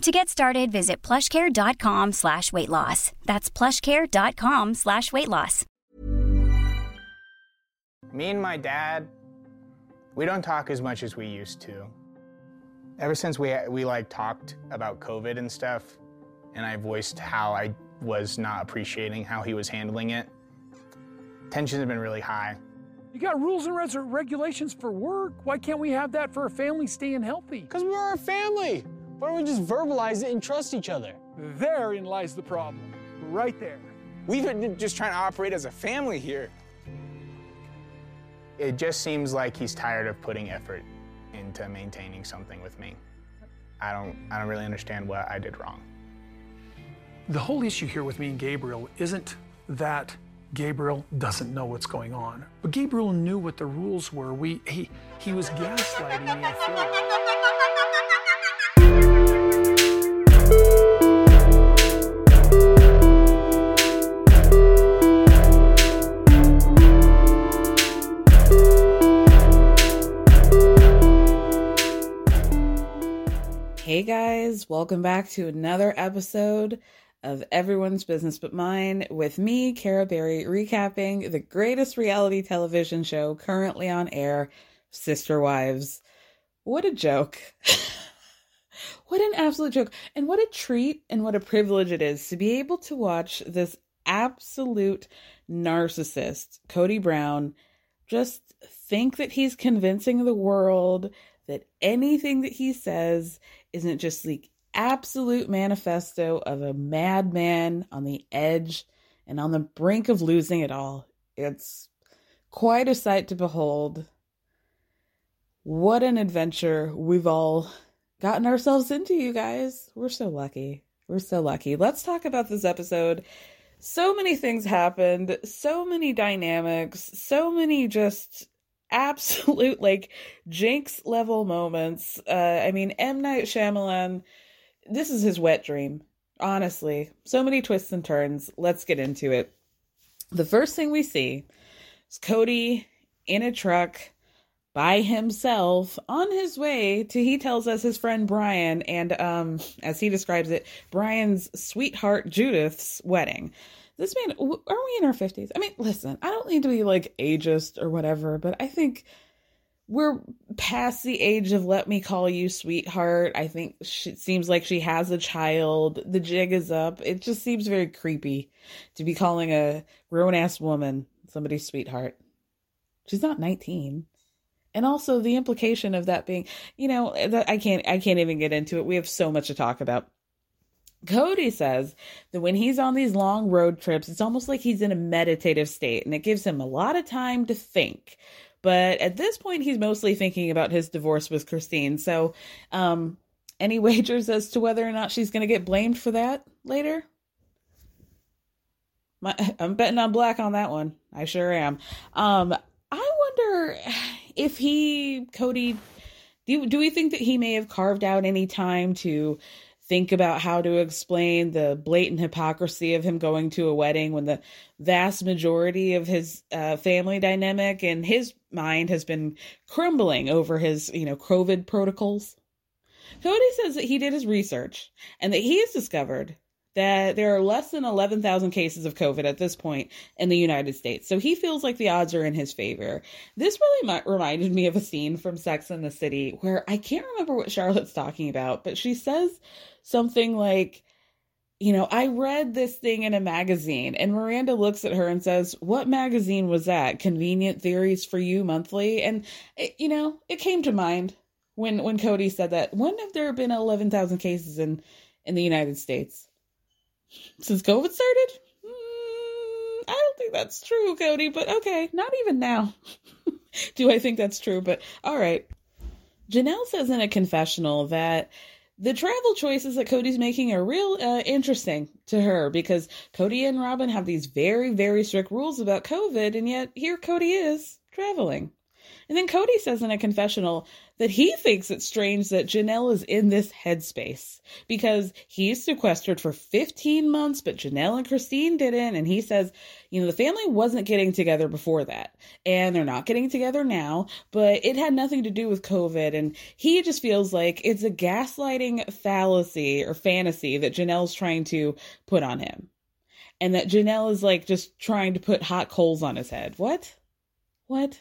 To get started, visit plushcare.com slash weight loss. That's plushcare.com slash weight loss. Me and my dad, we don't talk as much as we used to. Ever since we, we like talked about COVID and stuff, and I voiced how I was not appreciating how he was handling it, tensions have been really high. You got rules and regulations for work. Why can't we have that for a family staying healthy? Because we're a family. Why don't we just verbalize it and trust each other? Therein lies the problem. Right there. We've been just trying to operate as a family here. It just seems like he's tired of putting effort into maintaining something with me. I don't I don't really understand what I did wrong. The whole issue here with me and Gabriel isn't that Gabriel doesn't know what's going on. But Gabriel knew what the rules were. We he he was gaslighting me Hey guys, welcome back to another episode of Everyone's Business But Mine with me, Kara Berry, recapping the greatest reality television show currently on air, Sister Wives. What a joke. what an absolute joke. And what a treat and what a privilege it is to be able to watch this absolute narcissist, Kody Brown, just think that he's convincing the world that anything that he says isn't just the absolute manifesto of a madman on the edge and on the brink of losing it all. It's quite a sight to behold. What an adventure we've all gotten ourselves into, you guys. We're so lucky. We're so lucky. Let's talk about this episode. So many things happened, so many dynamics, so many just absolute like Jinx level moments. Uh, I mean, M Night Shyamalan, this is his wet dream. Honestly, so many twists and turns. Let's get into it. The first thing we see is Kody in a truck by himself on his way to he tells us his friend Brian and um as he describes it Brian's sweetheart Judith's wedding this man, are we in our 50s? I mean, listen, I don't need to be like ageist or whatever, but I think we're past the age of let me call you sweetheart. I think she, seems like she has a child. The jig is up. It just seems very creepy to be calling a grown ass woman somebody's sweetheart. She's not 19 and also the implication of that being you know that i can't i can't even get into it we have so much to talk about Kody says that when he's on these long road trips, it's almost like he's in a meditative state and it gives him a lot of time to think. But at this point, he's mostly thinking about his divorce with Christine. So, um, any wagers as to whether or not she's going to get blamed for that later? My, I'm betting on black on that one. I sure am. Um, I wonder if he, Kody, do do we think that he may have carved out any time to think about how to explain the blatant hypocrisy of him going to a wedding when the vast majority of his uh, family dynamic and his mind has been crumbling over his, you know, COVID protocols? Kody says that he did his research and that he has discovered that there are less than 11,000 cases of COVID at this point in the United States. So he feels like the odds are in his favor. This really reminded me of a scene from Sex and the City where I can't remember what Charlotte's talking about, but she says something like, you know, I read this thing in a magazine, and Miranda looks at her and says, What magazine was that? Convenient Theories for You Monthly? And, it, you know, it came to mind when when Kody said that. When have there been 11,000 cases in, in the United States? since COVID started? Mm, I don't think that's true, Kody, but okay, not even now. Do I think that's true? But all right. Janelle says in a confessional that the travel choices that Kody's making are real uh, interesting to her because Kody and Robyn have these very, very strict rules about COVID, and yet here Kody is traveling. And then Kody says in a confessional that he thinks it's strange that Janelle is in this headspace because he's sequestered for 15 months, but Janelle and Christine didn't. And he says, you know, the family wasn't getting together before that, and they're not getting together now, but it had nothing to do with COVID. And he just feels like it's a gaslighting fallacy or fantasy that Janelle's trying to put on him. And that Janelle is like just trying to put hot coals on his head. What? What?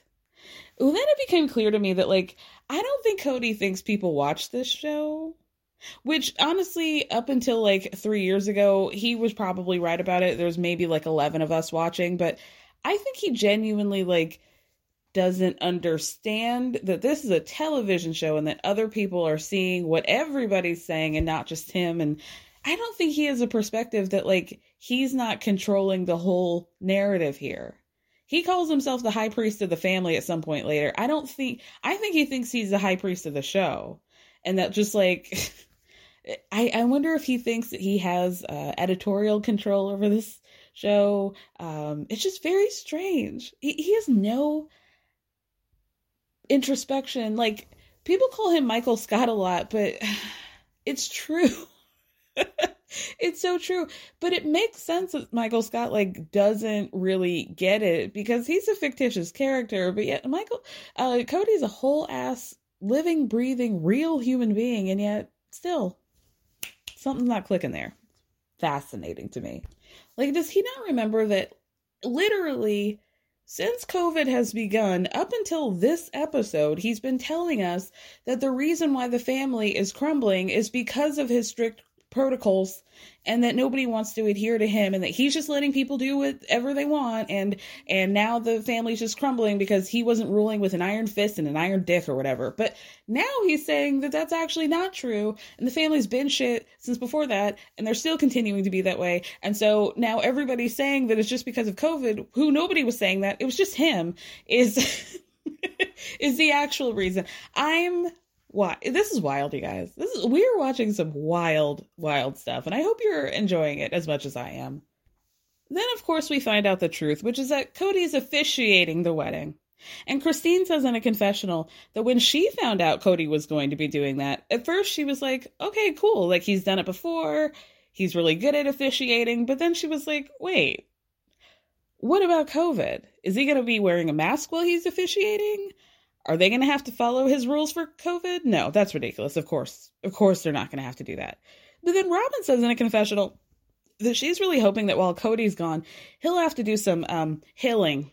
Then it became clear to me that like I don't think Kody thinks people watch this show. Which honestly, up until like three years ago, he was probably right about it. There's maybe like eleven of us watching, but I think he genuinely like doesn't understand that this is a television show and that other people are seeing what everybody's saying and not just him. And I don't think he has a perspective that like he's not controlling the whole narrative here. He calls himself the high priest of the family at some point later. I don't think I think he thinks he's the high priest of the show. And that just like I, I wonder if he thinks that he has uh, editorial control over this show. Um, it's just very strange. He, he has no introspection. Like people call him Michael Scott a lot, but it's true. it's so true. But it makes sense that Michael Scott like doesn't really get it because he's a fictitious character, but yet Michael uh Kody's a whole ass living, breathing, real human being, and yet still something's not clicking there. Fascinating to me. Like, does he not remember that literally since COVID has begun, up until this episode, he's been telling us that the reason why the family is crumbling is because of his strict protocols and that nobody wants to adhere to him and that he's just letting people do whatever they want. And and now the family's just crumbling because he wasn't ruling with an iron fist and an iron dick or whatever. But now he's saying that that's actually not true. And the family's been shit since before that and they're still continuing to be that way. And so now everybody's saying that it's just because of covid who nobody was saying that it was just him is is the actual reason. I'm why this is wild you guys. This is we're watching some wild wild stuff and i hope you're enjoying it as much as i am. Then of course we find out the truth which is that Kody is officiating the wedding. And christine says in a confessional that when she found out kody was going to be doing that at first she was like okay cool like he's done it before. He's really good at officiating. But then she was like wait what about covid? Is he going to be wearing a mask while he's officiating are they going to have to follow his rules for COVID? No, that's ridiculous. Of course. Of course, they're not going to have to do that. But then Robyn says in a confessional that she's really hoping that while Kody's gone, he'll have to do some um, healing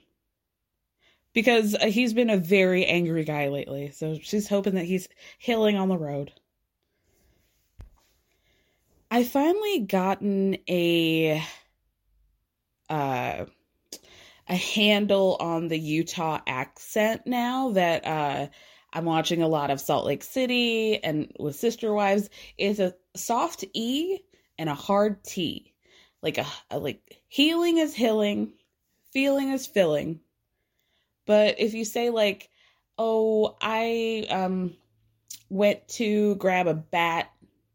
because uh, he's been a very angry guy lately. So she's hoping that he's healing on the road. I finally gotten a uh a handle on the Utah accent now that uh, I'm watching a lot of Salt Lake City and with Sister Wives. It's a soft E and a hard T. Like a, a like healing is healing, feeling is filling. But if you say like, "Oh, I um went to grab a bat,"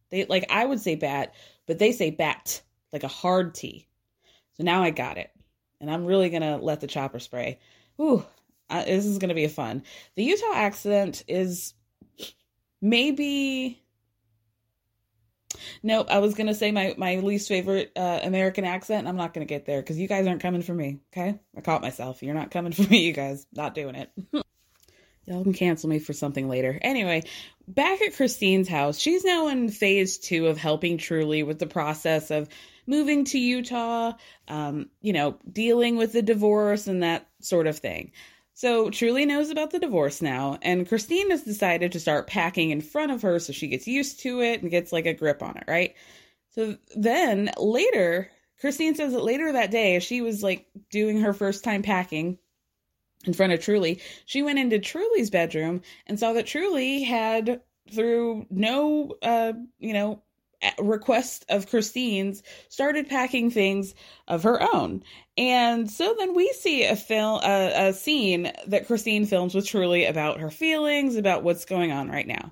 they like I would say bat, but they say bat like a hard T. So now I got it. And I'm really to let the chopper spray. Ooh, I, this is to be fun. The Utah accident is maybe Nope, I was gonna say my my least favorite uh, American accent. I'm not gonna get there because you guys aren't coming for me. Okay, I caught myself. You're not coming for me, you guys. Not doing it. Y'all can cancel me for something later. Anyway, back at Christine's house, she's now in phase two of helping Truely with the process of moving to Utah, um, you know, dealing with the divorce and that sort of thing. So Truely knows about the divorce now, and Christine has decided to start packing in front of her so she gets used to it and gets like a grip on it, right? So then later, Christine says that later that day, she was like doing her first time packing in front of Truely, she went into Truely's bedroom and saw that Truely had, through no, uh, you know, request of Christine's, started packing things of her own. And so then we see a film, a, a scene that Christine films with Truely about her feelings, about what's going on right now.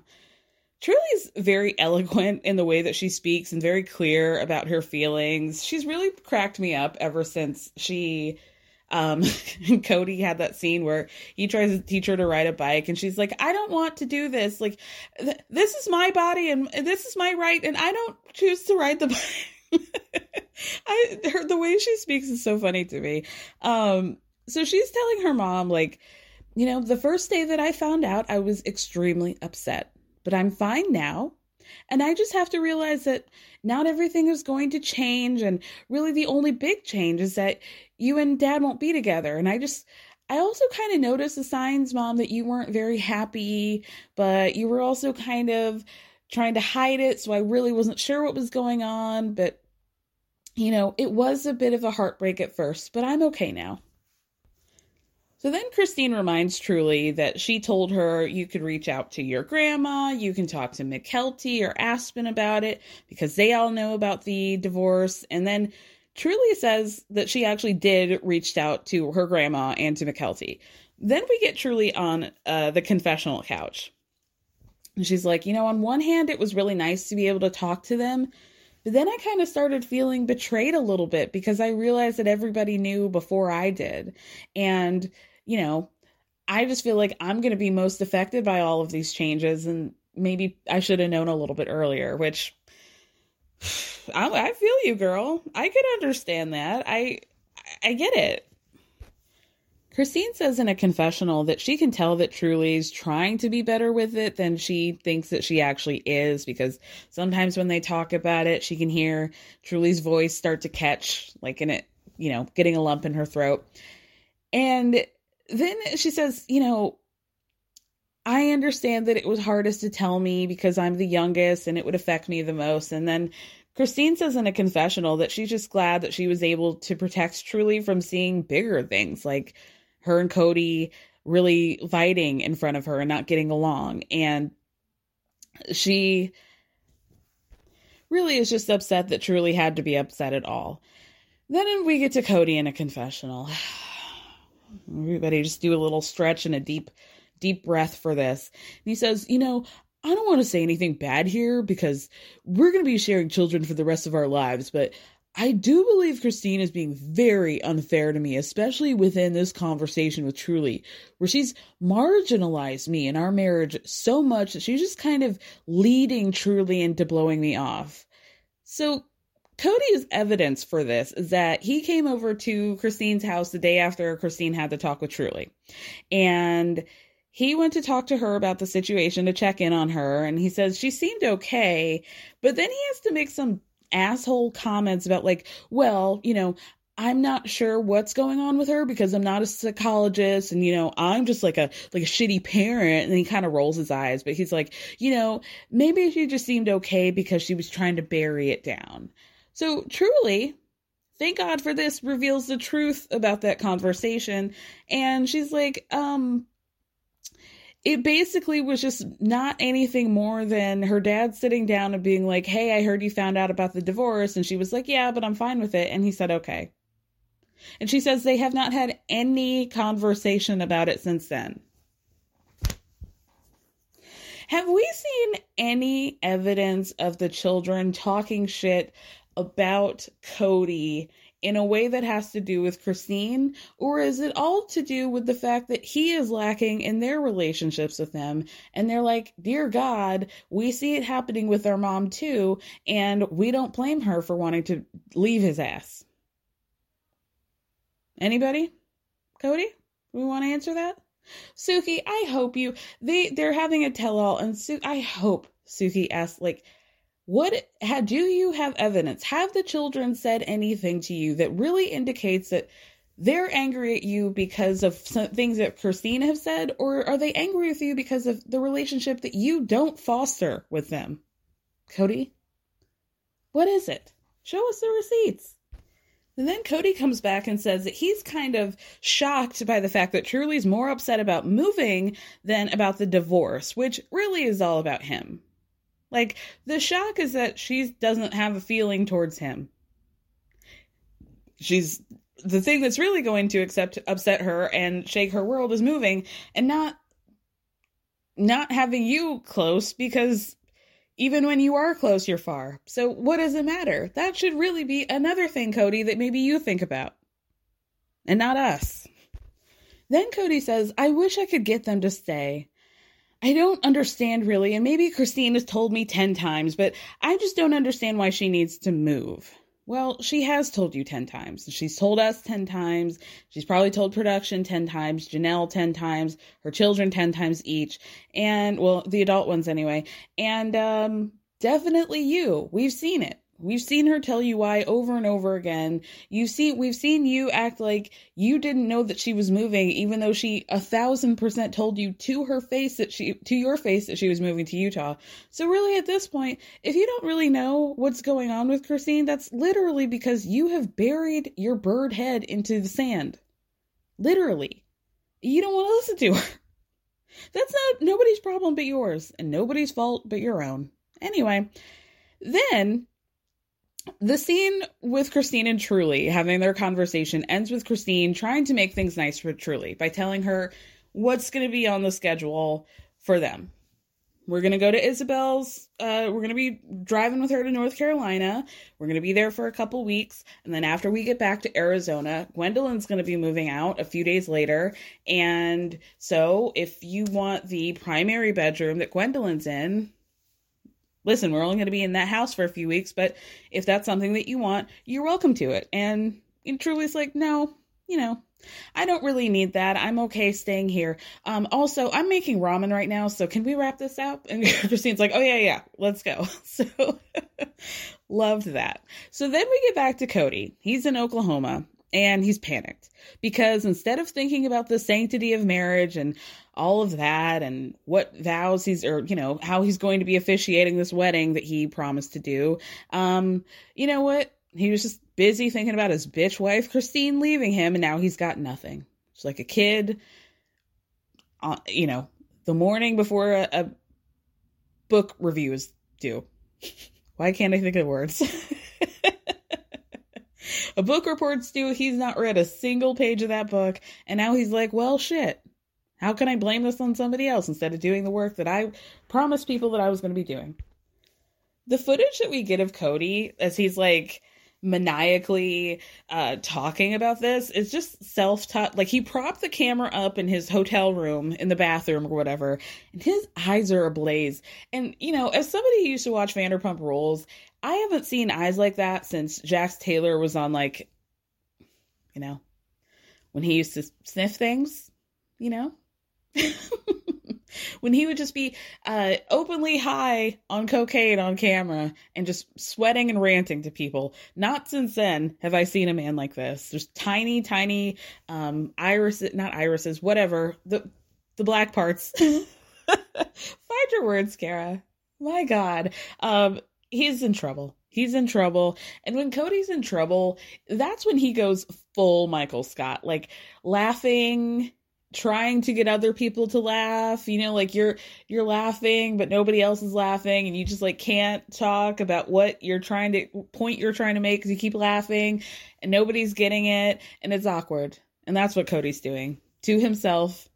Truely's very eloquent in the way that she speaks and very clear about her feelings. She's really cracked me up ever since she um Kody had that scene where he tries to teach her to ride a bike and she's like I don't want to do this. Like th- this is my body and this is my right and I don't choose to ride the bike. I her the way she speaks is so funny to me. Um so she's telling her mom like you know the first day that I found out I was extremely upset but I'm fine now. And I just have to realize that not everything is going to change. And really, the only big change is that you and dad won't be together. And I just, I also kind of noticed the signs, mom, that you weren't very happy, but you were also kind of trying to hide it. So I really wasn't sure what was going on. But, you know, it was a bit of a heartbreak at first, but I'm okay now. So then Christine reminds Truely that she told her you could reach out to your grandma, you can talk to Mykelti or Aspyn about it because they all know about the divorce. And then Truely says that she actually did reach out to her grandma and to Mykelti. Then we get Truely on uh, the confessional couch. And she's like, you know, on one hand, it was really nice to be able to talk to them. But then I kind of started feeling betrayed a little bit because I realized that everybody knew before I did. And you know, I just feel like I'm going to be most affected by all of these changes, and maybe I should have known a little bit earlier. Which I, I feel you, girl. I could understand that. I I get it. Christine says in a confessional that she can tell that Truely's trying to be better with it than she thinks that she actually is because sometimes when they talk about it, she can hear Truely's voice start to catch, like in it, you know, getting a lump in her throat. And then she says, you know, I understand that it was hardest to tell me because I'm the youngest and it would affect me the most. And then Christine says in a confessional that she's just glad that she was able to protect Truely from seeing bigger things like her and Kody really fighting in front of her and not getting along. And she really is just upset that Truely had to be upset at all. Then we get to Kody in a confessional. Everybody just do a little stretch and a deep, deep breath for this. And he says, You know, I don't want to say anything bad here because we're going to be sharing children for the rest of our lives, but I do believe Christine is being very unfair to me, especially within this conversation with Truely, where she's marginalized me in our marriage so much that she's just kind of leading Truely into blowing me off. So Kody's evidence for this is that he came over to Christine's house the day after Christine had the talk with Truely. And he went to talk to her about the situation to check in on her. And he says she seemed okay. But then he has to make some asshole comments about, like, well, you know, I'm not sure what's going on with her because I'm not a psychologist and you know I'm just like a like a shitty parent and he kind of rolls his eyes but he's like you know maybe she just seemed okay because she was trying to bury it down so, truly, thank God for this reveals the truth about that conversation. And she's like, um, it basically was just not anything more than her dad sitting down and being like, Hey, I heard you found out about the divorce. And she was like, Yeah, but I'm fine with it. And he said, Okay. And she says they have not had any conversation about it since then. Have we seen any evidence of the children talking shit about Kody in a way that has to do with Christine? Or is it all to do with the fact that he is lacking in their relationships with them? And they're like, Dear God, we see it happening with our mom too, and we don't blame her for wanting to leave his ass. Anybody? Kody? We want to answer that? Suki, I hope you they they're having a tell all and Su I hope Suki asks like what had do you have evidence? Have the children said anything to you that really indicates that they're angry at you because of some things that Christine have said, or are they angry with you because of the relationship that you don't foster with them? Kody, what is it? Show us the receipts. And then Kody comes back and says that he's kind of shocked by the fact that Truely's more upset about moving than about the divorce, which really is all about him. Like, the shock is that she doesn't have a feeling towards him. She's the thing that's really going to accept upset her and shake her world is moving and not not having you close because even when you are close, you're far. So what does it matter? That should really be another thing, Kody, that maybe you think about. And not us. Then Kody says, I wish I could get them to stay. I don't understand really, and maybe Christine has told me 10 times, but I just don't understand why she needs to move. Well, she has told you 10 times. She's told us 10 times. She's probably told production 10 times, Janelle 10 times, her children 10 times each. And, well, the adult ones anyway. And, um, definitely you. We've seen it. We've seen her tell you why over and over again. You see, we've seen you act like you didn't know that she was moving, even though she a thousand percent told you to her face that she, to your face that she was moving to Utah. So really, at this point, if you don't really know what's going on with Christine, that's literally because you have buried your bird head into the sand. Literally, you don't want to listen to her. That's not nobody's problem but yours, and nobody's fault but your own. Anyway, then the scene with Christine and Truely having their conversation ends with Christine trying to make things nice for Truely by telling her what's going to be on the schedule for them. We're going to go to Ysabel's. Uh, we're going to be driving with her to North Carolina. We're going to be there for a couple weeks. And then after we get back to Arizona, Gwendolyn's going to be moving out a few days later. And so if you want the primary bedroom that Gwendolyn's in, listen, we're only going to be in that house for a few weeks, but if that's something that you want, you're welcome to it. And, and Truely's like, no, you know, I don't really need that. I'm okay staying here. Um, also, I'm making ramen right now, so can we wrap this up? And Christine's like, oh, yeah, yeah, let's go. So, loved that. So then we get back to Kody. He's in Oklahoma and he's panicked because instead of thinking about the sanctity of marriage and all of that and what vows he's or you know how he's going to be officiating this wedding that he promised to do um you know what? He was just busy thinking about his bitch wife christine leaving him and now he's got nothing. It's like a kid uh, you know the morning before a, a book review is due. Why can't i think of words a book report's due he's not read a single page of that book and now he's like well shit how can I blame this on somebody else instead of doing the work that I promised people that I was going to be doing? The footage that we get of Kody as he's like maniacally uh talking about this is just self-taught like he propped the camera up in his hotel room in the bathroom or whatever and his eyes are ablaze and you know as somebody who used to watch vanderpump rules i haven't seen eyes like that since jax taylor was on like you know when he used to sniff things you know when he would just be uh, openly high on cocaine on camera and just sweating and ranting to people. Not since then have I seen a man like this. There's tiny, tiny um, irises, not irises, whatever the the black parts. Find your words, Kara. My God, um, he's in trouble. He's in trouble. And when Kody's in trouble, that's when he goes full Michael Scott, like laughing trying to get other people to laugh you know like you're you're laughing but nobody else is laughing and you just like can't talk about what you're trying to point you're trying to make because you keep laughing and nobody's getting it and it's awkward and that's what kody's doing to himself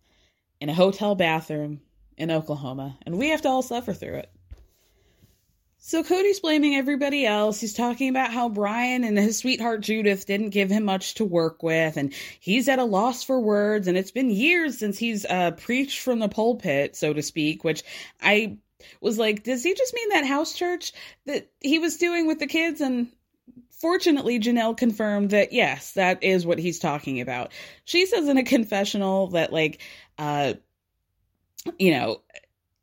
in a hotel bathroom in oklahoma and we have to all suffer through it So Kody's blaming everybody else. He's talking about how Brian and his sweetheart Judith didn't give him much to work with, and he's at a loss for words. And it's been years since he's uh, preached from the pulpit, so to speak, which I was like, does he just mean that house church that he was doing with the kids? And fortunately, Janelle confirmed that yes, that is what he's talking about. She says in a confessional that, like, uh, you know,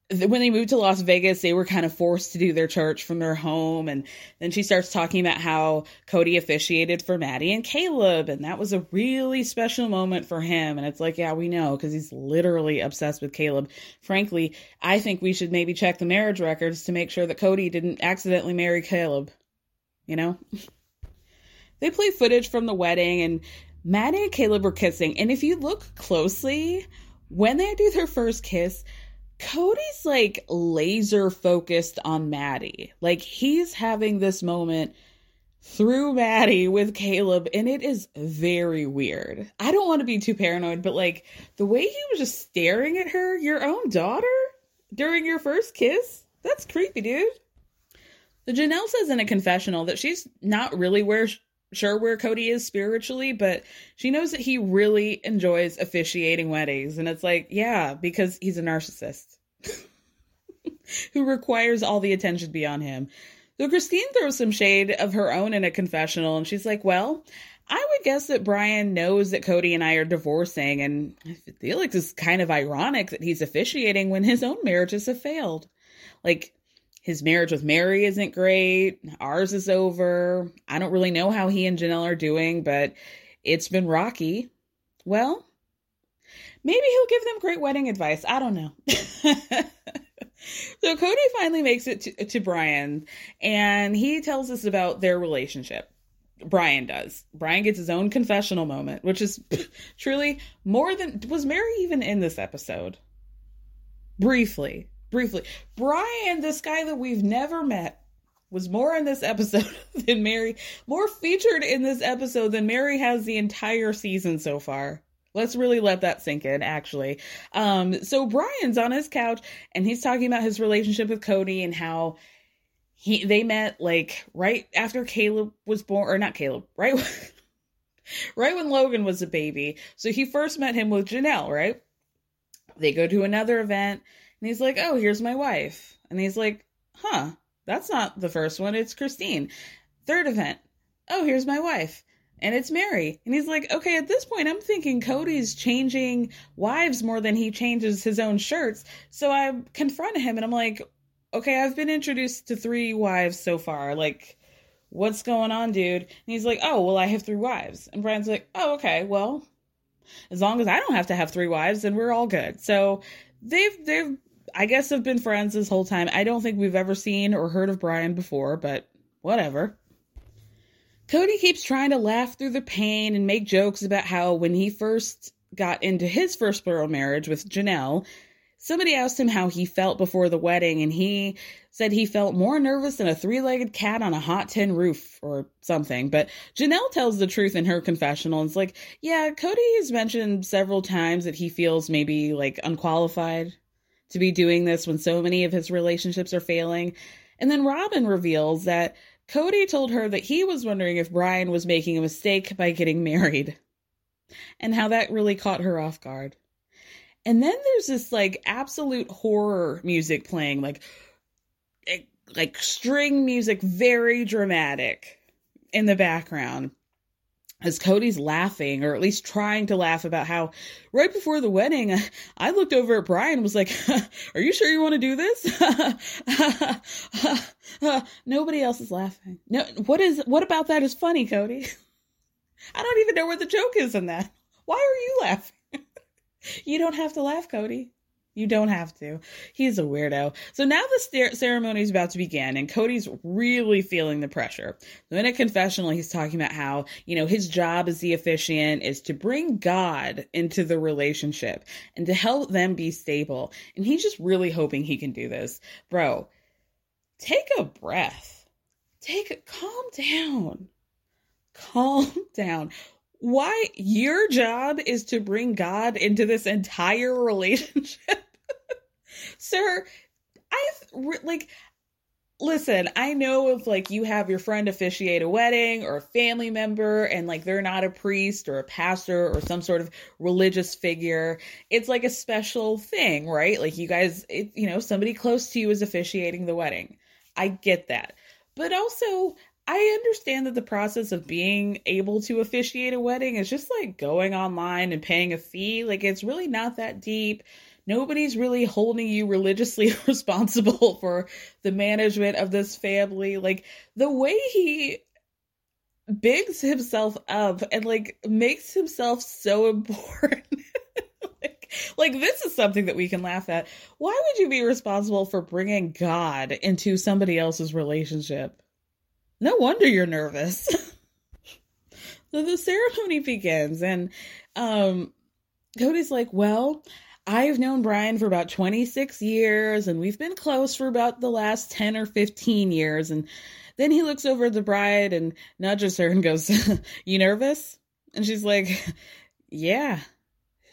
when they moved to Las Vegas, they were kind of forced to do their church from their home. And then she starts talking about how Kody officiated for Maddie and Caleb. And that was a really special moment for him. And it's like, yeah, we know because he's literally obsessed with Caleb. Frankly, I think we should maybe check the marriage records to make sure that Kody didn't accidentally marry Caleb. You know? they play footage from the wedding and Maddie and Caleb were kissing. And if you look closely, when they do their first kiss, Kody's like laser focused on Maddie. Like he's having this moment through Maddie with Caleb, and it is very weird. I don't want to be too paranoid, but like the way he was just staring at her, your own daughter, during your first kiss, that's creepy, dude. The Janelle says in a confessional that she's not really where sure where Kody is spiritually, but she knows that he really enjoys officiating weddings. And it's like, yeah, because he's a narcissist who requires all the attention to be on him. So Christine throws some shade of her own in a confessional, and she's like, well, I would guess that Brian knows that Kody and I are divorcing, and this is kind of ironic that he's officiating when his own marriages have failed. Like, his marriage with Meri isn't great. Ours is over. I don't really know how he and Janelle are doing, but it's been rocky. Well, maybe he'll give them great wedding advice. I don't know. so Kody finally makes it to, to Brian and he tells us about their relationship. Brian does. Brian gets his own confessional moment, which is truly more than was Meri even in this episode? Briefly briefly. Brian, this guy that we've never met, was more in this episode than Meri, more featured in this episode than Meri has the entire season so far. Let's really let that sink in, actually. Um, so Brian's on his couch and he's talking about his relationship with Kody and how he they met like right after Caleb was born, or not Caleb, right? right when Logan was a baby. So he first met him with Janelle, right? They go to another event and he's like, Oh, here's my wife. And he's like, Huh, that's not the first one. It's Christine. Third event. Oh, here's my wife. And it's Meri. And he's like, Okay, at this point, I'm thinking Kody's changing wives more than he changes his own shirts. So I confront him and I'm like, Okay, I've been introduced to three wives so far. Like, what's going on, dude? And he's like, Oh, well, I have three wives. And Brian's like, Oh, okay, well, as long as I don't have to have three wives, then we're all good. So they've they've I guess have been friends this whole time. I don't think we've ever seen or heard of Brian before, but whatever. Kody keeps trying to laugh through the pain and make jokes about how when he first got into his first plural marriage with Janelle, somebody asked him how he felt before the wedding, and he said he felt more nervous than a three legged cat on a hot tin roof or something. But Janelle tells the truth in her confessional. And it's like, yeah, Kody has mentioned several times that he feels maybe like unqualified to be doing this when so many of his relationships are failing. And then Robyn reveals that Kody told her that he was wondering if Brian was making a mistake by getting married and how that really caught her off guard. And then there's this like absolute horror music playing, like eh, like string music, very dramatic in the background as Kody's laughing, or at least trying to laugh about how right before the wedding, I looked over at Brian and was like, Are you sure you want to do this? Nobody else is laughing. No, what is, what about that is funny, Kody? I don't even know where the joke is in that. Why are you laughing? you don't have to laugh, Kody. You don't have to. He's a weirdo. So now the ceremony is about to begin, and Kody's really feeling the pressure. So in a confessional, he's talking about how, you know, his job as the officiant is to bring God into the relationship and to help them be stable. And he's just really hoping he can do this. Bro, take a breath. Take a calm down. Calm down why your job is to bring God into this entire relationship. Sir, I've like listen, I know if like you have your friend officiate a wedding or a family member and like they're not a priest or a pastor or some sort of religious figure, it's like a special thing, right? Like you guys, it, you know, somebody close to you is officiating the wedding. I get that. But also, I understand that the process of being able to officiate a wedding is just like going online and paying a fee. Like it's really not that deep nobody's really holding you religiously responsible for the management of this family. Like the way he bigs himself up and like makes himself so important. like, this is something that we can laugh at. Why would you be responsible for bringing God into somebody else's relationship? No wonder you're nervous. so the ceremony begins and um Kody's like, "Well, I've known Brian for about 26 years and we've been close for about the last 10 or 15 years. And then he looks over at the bride and nudges her and goes, You nervous? And she's like, Yeah,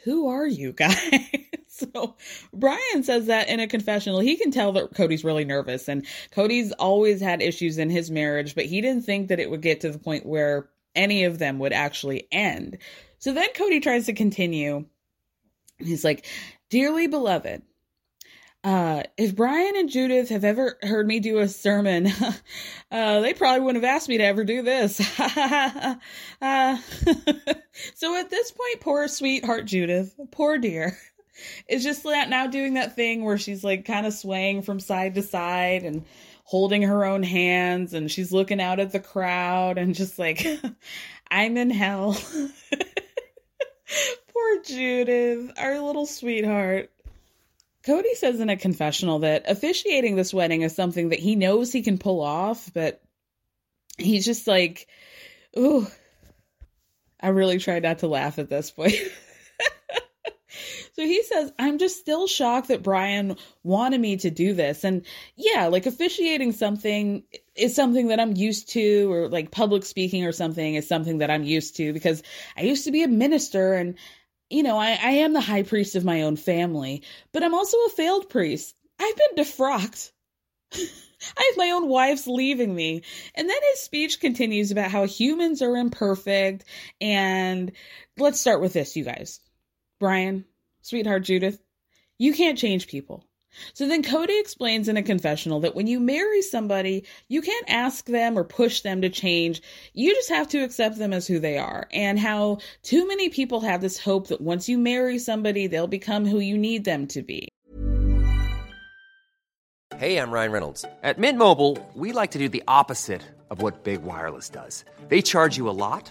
who are you guys? so Brian says that in a confessional. He can tell that Kody's really nervous. And Kody's always had issues in his marriage, but he didn't think that it would get to the point where any of them would actually end. So then Kody tries to continue He's like, Dearly beloved, uh, if Brian and Judith have ever heard me do a sermon, uh, they probably wouldn't have asked me to ever do this. uh, so at this point, poor sweetheart Judith, poor dear, is just now doing that thing where she's like kind of swaying from side to side and holding her own hands and she's looking out at the crowd and just like, I'm in hell. Poor Judith, our little sweetheart. Kody says in a confessional that officiating this wedding is something that he knows he can pull off, but he's just like, ooh. I really tried not to laugh at this point. so he says, I'm just still shocked that Brian wanted me to do this. And yeah, like officiating something is something that I'm used to, or like public speaking or something is something that I'm used to because I used to be a minister and you know, I, I am the high priest of my own family, but I'm also a failed priest. I've been defrocked. I have my own wives leaving me. And then his speech continues about how humans are imperfect. And let's start with this, you guys. Brian, sweetheart Judith, you can't change people. So then Kody explains in a confessional that when you marry somebody, you can't ask them or push them to change. You just have to accept them as who they are. And how too many people have this hope that once you marry somebody, they'll become who you need them to be. Hey, I'm Ryan Reynolds. At Mint Mobile, we like to do the opposite of what Big Wireless does. They charge you a lot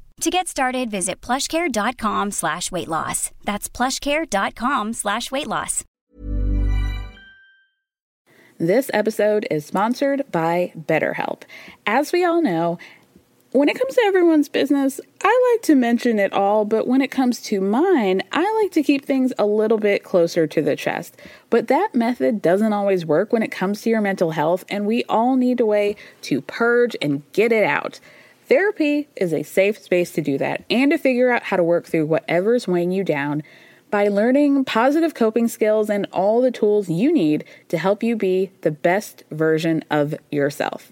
To get started, visit plushcare.com slash weight loss. That's plushcare.com slash weight loss. This episode is sponsored by BetterHelp. As we all know, when it comes to everyone's business, I like to mention it all, but when it comes to mine, I like to keep things a little bit closer to the chest. But that method doesn't always work when it comes to your mental health, and we all need a way to purge and get it out. Therapy is a safe space to do that and to figure out how to work through whatever's weighing you down by learning positive coping skills and all the tools you need to help you be the best version of yourself.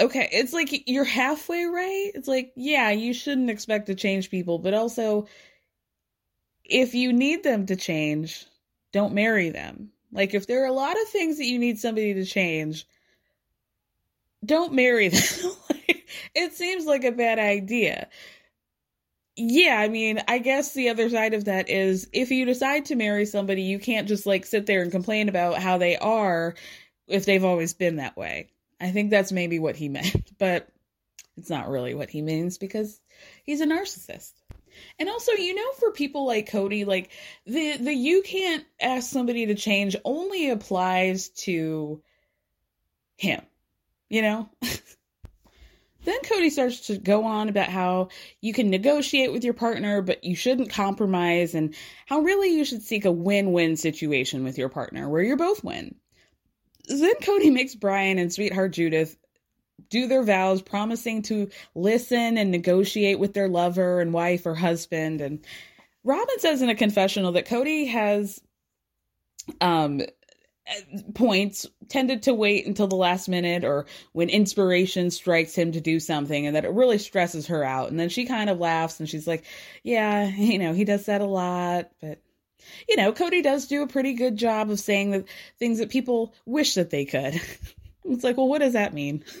Okay, it's like you're halfway right. It's like, yeah, you shouldn't expect to change people, but also if you need them to change, don't marry them. Like if there are a lot of things that you need somebody to change, don't marry them. it seems like a bad idea. Yeah, I mean, I guess the other side of that is if you decide to marry somebody, you can't just like sit there and complain about how they are if they've always been that way. I think that's maybe what he meant, but it's not really what he means because he's a narcissist. And also, you know, for people like Kody, like the the you can't ask somebody to change only applies to him. You know? Then Kody starts to go on about how you can negotiate with your partner, but you shouldn't compromise, and how really you should seek a win win situation with your partner where you're both win. Then Kody makes Brian and sweetheart Judith do their vows, promising to listen and negotiate with their lover and wife or husband. And Robyn says in a confessional that Kody has um points tended to wait until the last minute or when inspiration strikes him to do something and that it really stresses her out and then she kind of laughs and she's like yeah you know he does that a lot but you know kody does do a pretty good job of saying the things that people wish that they could. It's like well what does that mean?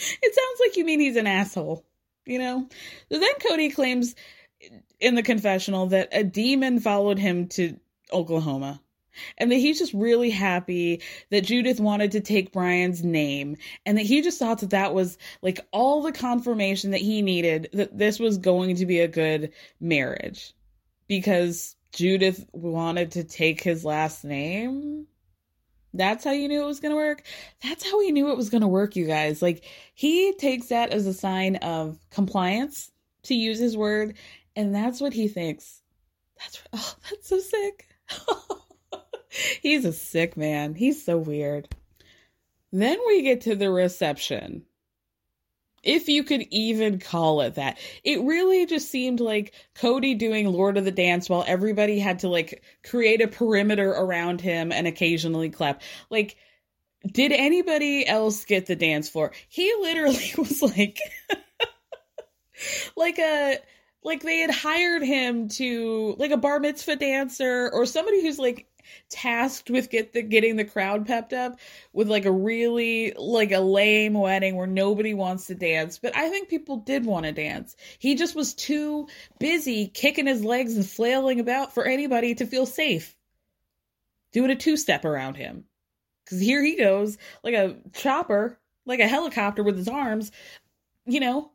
It sounds like you mean he's an asshole you know? So then kody claims in the confessional that a demon followed him to oklahoma. And that he's just really happy that Judith wanted to take Brian's name. And that he just thought that that was like all the confirmation that he needed that this was going to be a good marriage because Judith wanted to take his last name. That's how you knew it was going to work. That's how he knew it was going to work, you guys. Like, he takes that as a sign of compliance, to use his word, and that's what he thinks. That's, oh, that's so sick. He's a sick man. He's so weird. Then we get to the reception. If you could even call it that. It really just seemed like Kody doing Lord of the Dance while everybody had to like create a perimeter around him and occasionally clap. Like, did anybody else get the dance floor? He literally was like, like a like they had hired him to like a bar mitzvah dancer or somebody who's like tasked with get the getting the crowd pepped up with like a really like a lame wedding where nobody wants to dance. But i think people did want to dance. He just was too busy kicking his legs and flailing about for anybody to feel safe doing a two step around him. Because here he goes like a chopper like a helicopter with his arms. You know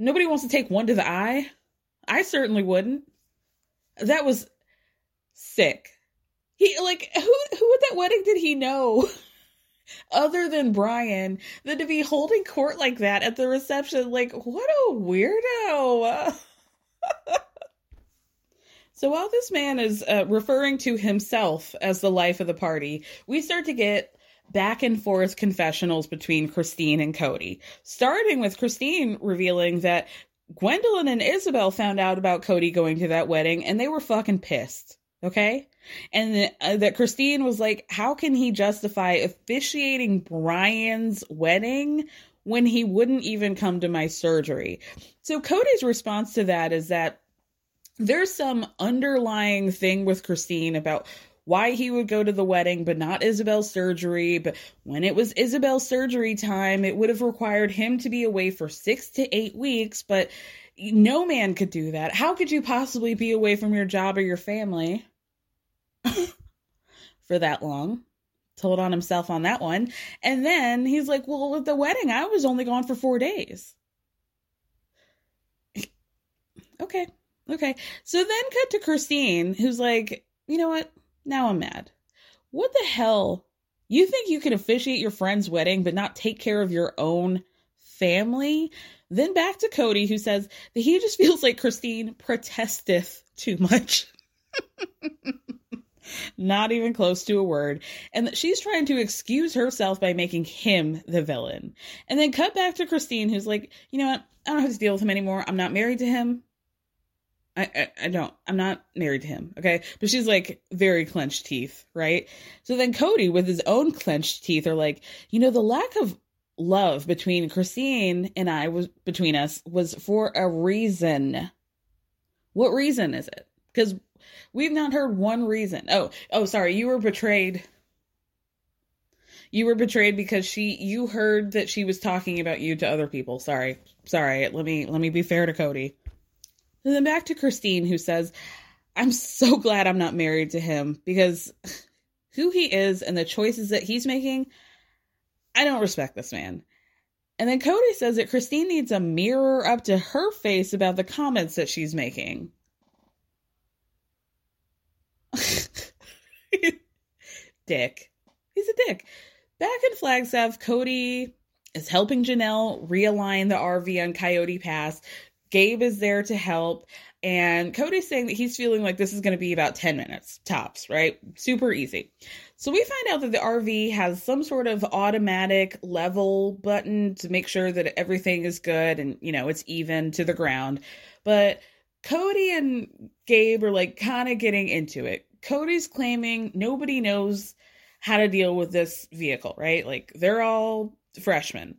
nobody wants to take one to the eye. I certainly wouldn't. That was sick he like who who at that wedding did he know? Other than Brian, that to be holding court like that at the reception, like what a weirdo. So while this man is uh, referring to himself as the life of the party, we start to get back and forth confessionals between Christine and Kody. Starting with Christine revealing that Gwendolyn and Ysabel found out about Kody going to that wedding and they were fucking pissed. Okay? And that, uh, that Christine was like, how can he justify officiating Brian's wedding when he wouldn't even come to my surgery? So Kody's response to that is that there's some underlying thing with Christine about why he would go to the wedding but not Ysabel's surgery. But when it was Ysabel's surgery time, it would have required him to be away for six to eight weeks. But no man could do that. How could you possibly be away from your job or your family? for that long. Told on himself on that one. And then he's like, Well, with the wedding, I was only gone for four days. okay. Okay. So then cut to Christine, who's like, You know what? Now I'm mad. What the hell You think you can officiate your friend's wedding but not take care of your own family? Then back to Kody, who says that he just feels like Christine protesteth too much. Not even close to a word, and that she's trying to excuse herself by making him the villain. And then cut back to Christine, who's like, you know what? I don't have to deal with him anymore. I'm not married to him. I, I, I don't. I'm not married to him. Okay. But she's like very clenched teeth, right? So then Kody, with his own clenched teeth, are like, you know, the lack of love between Christine and I was between us was for a reason. What reason is it? Because we've not heard one reason. Oh, oh, sorry, you were betrayed. You were betrayed because she you heard that she was talking about you to other people. Sorry. Sorry. Let me let me be fair to Kody. And then back to Christine, who says, I'm so glad I'm not married to him because who he is and the choices that he's making, I don't respect this man. And then Kody says that Christine needs a mirror up to her face about the comments that she's making. dick. He's a dick. Back in Flagstaff, Kody is helping Janelle realign the RV on Coyote Pass. Gabe is there to help. And Kody's saying that he's feeling like this is going to be about 10 minutes tops, right? Super easy. So we find out that the RV has some sort of automatic level button to make sure that everything is good and, you know, it's even to the ground. But Kody and Gabe are like kind of getting into it. Kody's claiming nobody knows how to deal with this vehicle, right? Like they're all freshmen.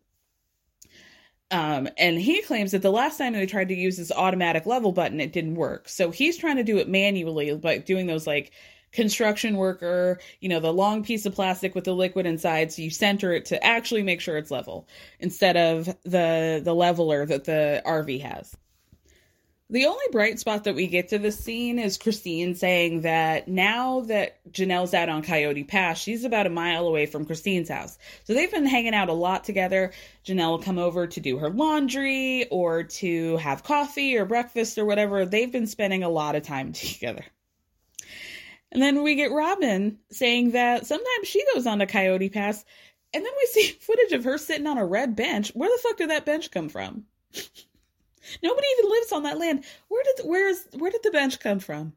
Um, and he claims that the last time they tried to use this automatic level button, it didn't work. So he's trying to do it manually by doing those like construction worker, you know, the long piece of plastic with the liquid inside. So you center it to actually make sure it's level instead of the the leveler that the RV has. The only bright spot that we get to this scene is Christine saying that now that Janelle's out on Coyote Pass, she's about a mile away from Christine's house. So they've been hanging out a lot together. Janelle will come over to do her laundry or to have coffee or breakfast or whatever. They've been spending a lot of time together. And then we get Robyn saying that sometimes she goes on to Coyote Pass, and then we see footage of her sitting on a red bench. Where the fuck did that bench come from? Nobody even lives on that land. Where did where is where did the bench come from?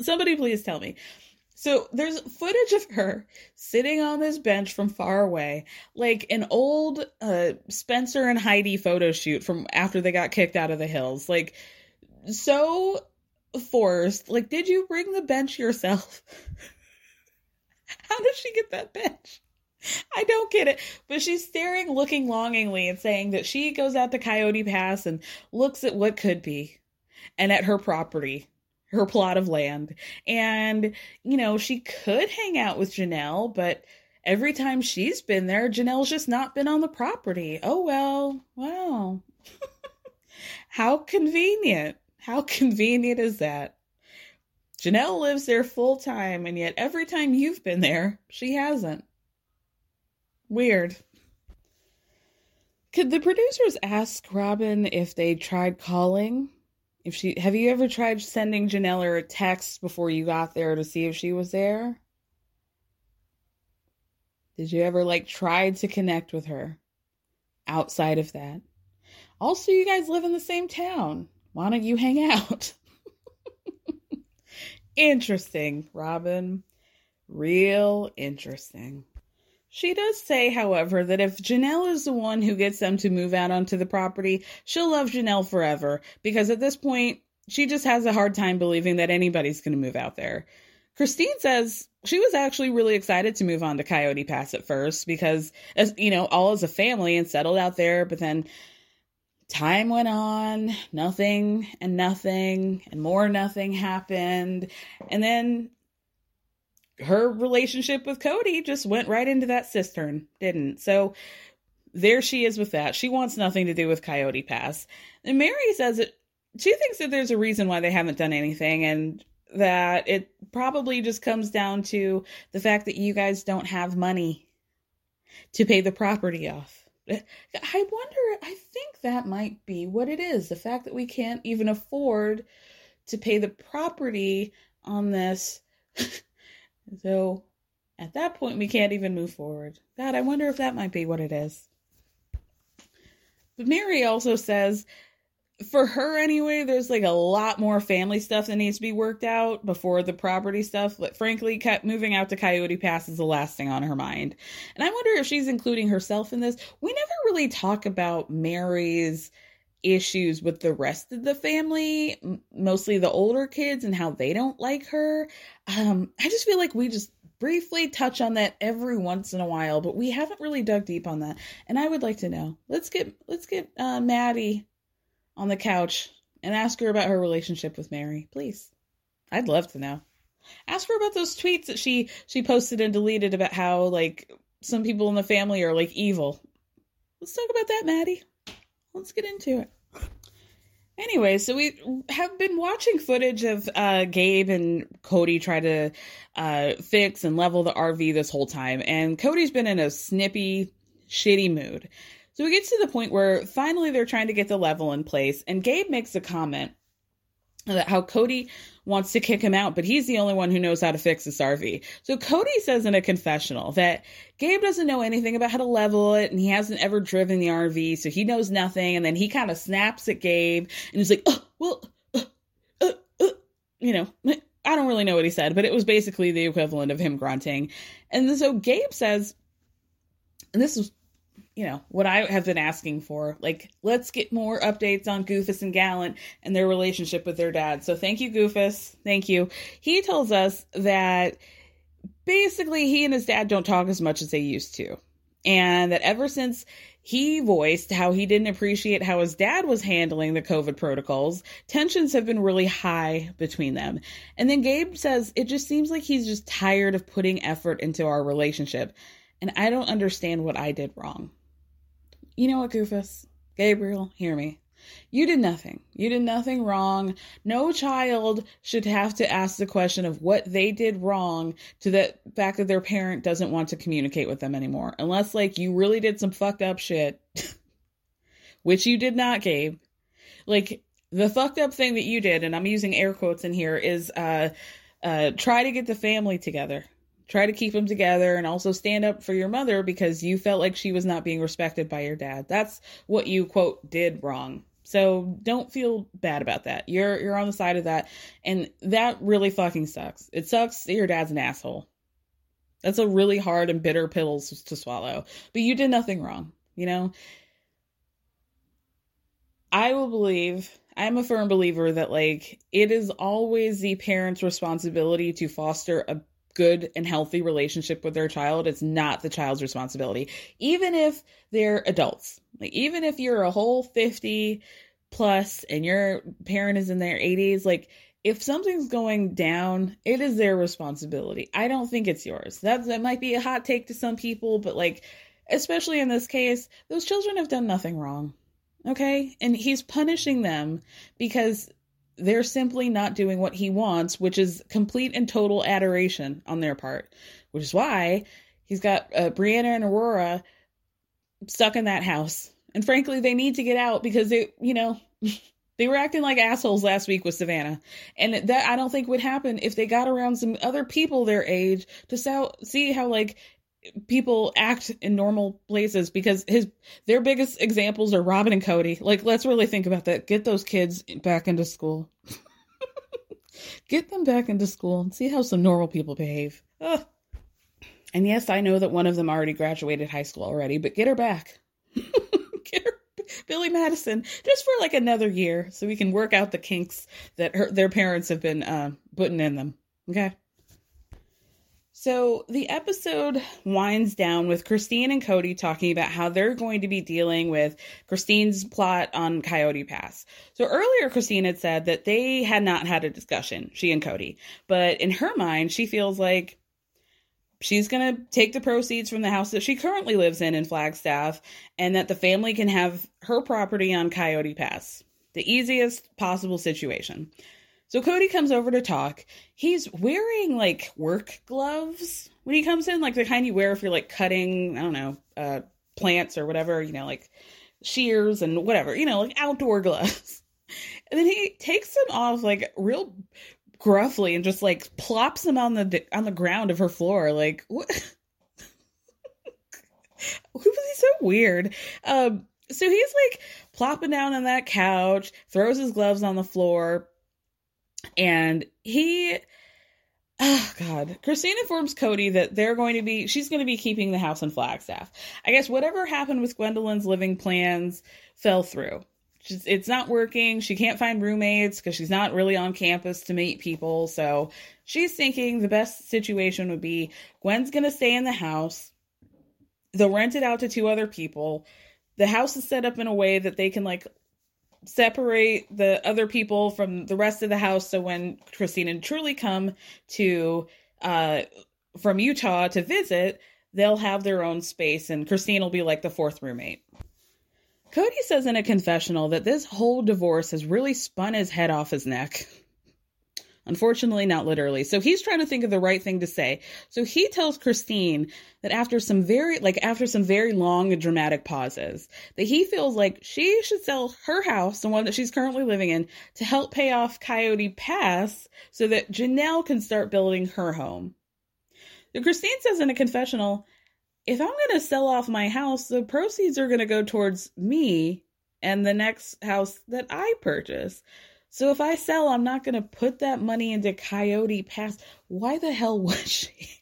Somebody please tell me. So there's footage of her sitting on this bench from far away, like an old uh, Spencer and Heidi photo shoot from after they got kicked out of the hills. Like so forced. Like, did you bring the bench yourself? How did she get that bench? I don't get it. But she's staring, looking longingly, and saying that she goes out to Coyote Pass and looks at what could be and at her property, her plot of land. And, you know, she could hang out with Janelle, but every time she's been there, Janelle's just not been on the property. Oh, well, wow. How convenient. How convenient is that? Janelle lives there full time, and yet every time you've been there, she hasn't. Weird. Could the producers ask Robyn if they tried calling? If she have you ever tried sending Janelle a text before you got there to see if she was there? Did you ever like try to connect with her outside of that? Also, you guys live in the same town. Why don't you hang out? interesting, Robyn. Real interesting. She does say, however, that if Janelle is the one who gets them to move out onto the property, she'll love Janelle forever because at this point, she just has a hard time believing that anybody's going to move out there. Christine says she was actually really excited to move on to Coyote Pass at first because, as you know, all as a family and settled out there, but then time went on, nothing and nothing and more nothing happened. And then her relationship with Kody just went right into that cistern, didn't. So there she is with that. She wants nothing to do with Coyote Pass. And Meri says that she thinks that there's a reason why they haven't done anything and that it probably just comes down to the fact that you guys don't have money to pay the property off. I wonder, I think that might be what it is. The fact that we can't even afford to pay the property on this So At that point, we can't even move forward. God, I wonder if that might be what it is. But Meri also says, for her anyway, there's like a lot more family stuff that needs to be worked out before the property stuff. But frankly, moving out to Coyote Pass is the last thing on her mind. And I wonder if she's including herself in this. We never really talk about Meri's issues with the rest of the family, mostly the older kids, and how they don't like her. Um, I just feel like we just briefly touch on that every once in a while, but we haven't really dug deep on that. And I would like to know. Let's get let's get uh, Maddie on the couch and ask her about her relationship with Meri, please. I'd love to know. Ask her about those tweets that she she posted and deleted about how like some people in the family are like evil. Let's talk about that, Maddie. Let's get into it. Anyway, so we have been watching footage of uh, Gabe and Kody try to uh, fix and level the RV this whole time, and Kody's been in a snippy, shitty mood. So we get to the point where finally they're trying to get the level in place, and Gabe makes a comment that how Kody wants to kick him out, but he's the only one who knows how to fix this RV. So Kody says in a confessional that Gabe doesn't know anything about how to level it and he hasn't ever driven the RV, so he knows nothing. And then he kind of snaps at Gabe and he's like, oh, well, uh, uh, you know, I don't really know what he said, but it was basically the equivalent of him grunting. And so Gabe says, and this is you know, what I have been asking for. Like, let's get more updates on Goofus and Gallant and their relationship with their dad. So thank you, Goofus. Thank you. He tells us that basically he and his dad don't talk as much as they used to. And that ever since he voiced how he didn't appreciate how his dad was handling the COVID protocols, tensions have been really high between them. And then Gabe says it just seems like he's just tired of putting effort into our relationship. And I don't understand what I did wrong. You know what, Goofus? Gabriel, hear me. You did nothing. You did nothing wrong. No child should have to ask the question of what they did wrong to the fact that their parent doesn't want to communicate with them anymore. Unless, like, you really did some fucked up shit, which you did not, Gabe. Like, the fucked up thing that you did, and I'm using air quotes in here, is uh, uh, try to get the family together try to keep them together and also stand up for your mother because you felt like she was not being respected by your dad. That's what you quote did wrong. So don't feel bad about that. You're you're on the side of that and that really fucking sucks. It sucks that your dad's an asshole. That's a really hard and bitter pill to swallow. But you did nothing wrong, you know? I will believe I'm a firm believer that like it is always the parent's responsibility to foster a good and healthy relationship with their child it's not the child's responsibility. Even if they're adults like even if you're a whole 50 plus and your parent is in their 80s like if something's going down it is their responsibility. I don't think it's yours. That that might be a hot take to some people but like especially in this case those children have done nothing wrong okay? And he's punishing them because they're simply not doing what he wants, which is complete and total adoration on their part, which is why he's got uh, Breanna and Aurora stuck in that house. And frankly, they need to get out because they, you know, they were acting like assholes last week with Savannah. And that I don't think would happen if they got around some other people their age to see how like people act in normal places because his their biggest examples are Robyn and Kody. Like let's really think about that. Get those kids back into school. Get them back into school and see how some normal people behave. Ugh. And yes, I know that one of them already graduated high school already, but get her back. get her Billy Madison just for like another year so we can work out the kinks that her, their parents have been uh, putting in them. Okay? So the episode winds down with Christine and Kody talking about how they're going to be dealing with Christine's plot on Coyote Pass. So earlier, Christine had said that they had not had a discussion, she and Kody. But in her mind, she feels like she's going to take the proceeds from the house that she currently lives in in Flagstaff and that the family can have her property on Coyote Pass. The easiest possible situation. So Kody comes over to talk. He's wearing like work gloves when he comes in, like the kind you wear if you're like cutting, I don't know, uh, plants or whatever, you know, like shears and whatever, you know, like outdoor gloves. And then he takes them off like real gruffly and just like plops them on the on the ground of her floor. Like what? was he so weird? Um, so he's like plopping down on that couch, throws his gloves on the floor, and he Oh God. Christine informs Kody that they're going to be she's going to be keeping the house in Flagstaff. I guess whatever happened with Gwendolyn's living plans fell through. She's, it's not working. She can't find roommates because she's not really on campus to meet people. So she's thinking the best situation would be Gwen's going to stay in the house. They'll rent it out to two other people. The house is set up in a way that they can like separate the other people from the rest of the house so when Christine and Truely come to uh from Utah to visit, they'll have their own space and Christine will be like the fourth roommate. Kody says in a confessional that this whole divorce has really spun his head off his neck. Unfortunately, not literally. So he's trying to think of the right thing to say. So he tells Christine that after some very, like, after some very long and dramatic pauses, that he feels like she should sell her house, the one that she's currently living in, to help pay off Coyote Pass so that Janelle can start building her home. So Christine says in a confessional, if I'm going to sell off my house, the proceeds are going to go towards me and the next house that I purchase. So if I sell, I'm not going to put that money into Coyote Pass. Why the hell would she?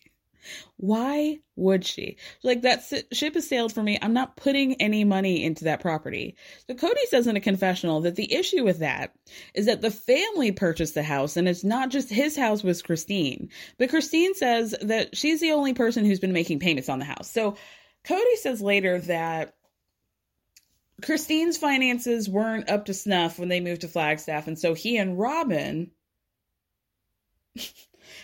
Why would she? Like that ship has sailed for me. I'm not putting any money into that property. So Kody says in a confessional that the issue with that is that the family purchased the house and it's not just his house with Christine. But Christine says that she's the only person who's been making payments on the house. So Kody says later that Christine's finances weren't up to snuff when they moved to Flagstaff, and so he and Robyn,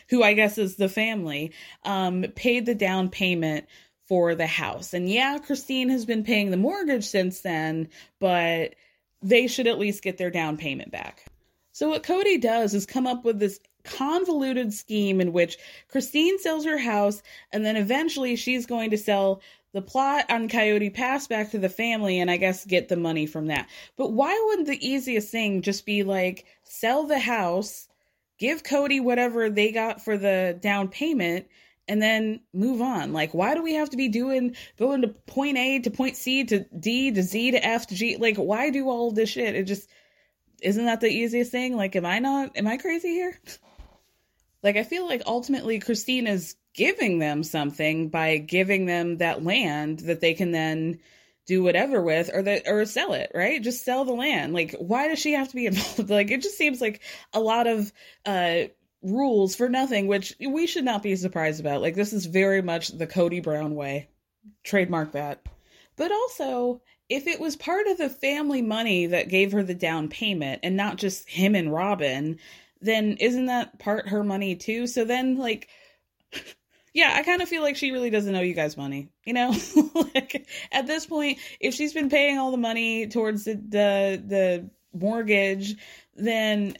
who I guess is the family, um, paid the down payment for the house. And yeah, Christine has been paying the mortgage since then, but they should at least get their down payment back. So what Kody does is come up with this convoluted scheme in which Christine sells her house and then eventually she's going to sell the plot on Coyote Pass back to the family and I guess get the money from that. But why wouldn't the easiest thing just be like sell the house, give Kody whatever they got for the down payment, and then move on? Like, why do we have to be doing going to point A to point C to D to Z to F to G? Like, why do all this shit? It just isn't that the easiest thing? Like, am I not am I crazy here? Like, I feel like ultimately Christine is giving them something by giving them that land that they can then do whatever with or that or sell it right? Just sell the land. Like why does she have to be involved? Like it just seems like a lot of uh rules for nothing which we should not be surprised about. Like this is very much the kody brown way. Trademark that. But also if it was part of the family money that gave her the down payment and not just him and robyn then isn't that part her money too? So then like yeah, I kind of feel like she really doesn't owe you guys money. You know, like at this point, if she's been paying all the money towards the the, the mortgage, then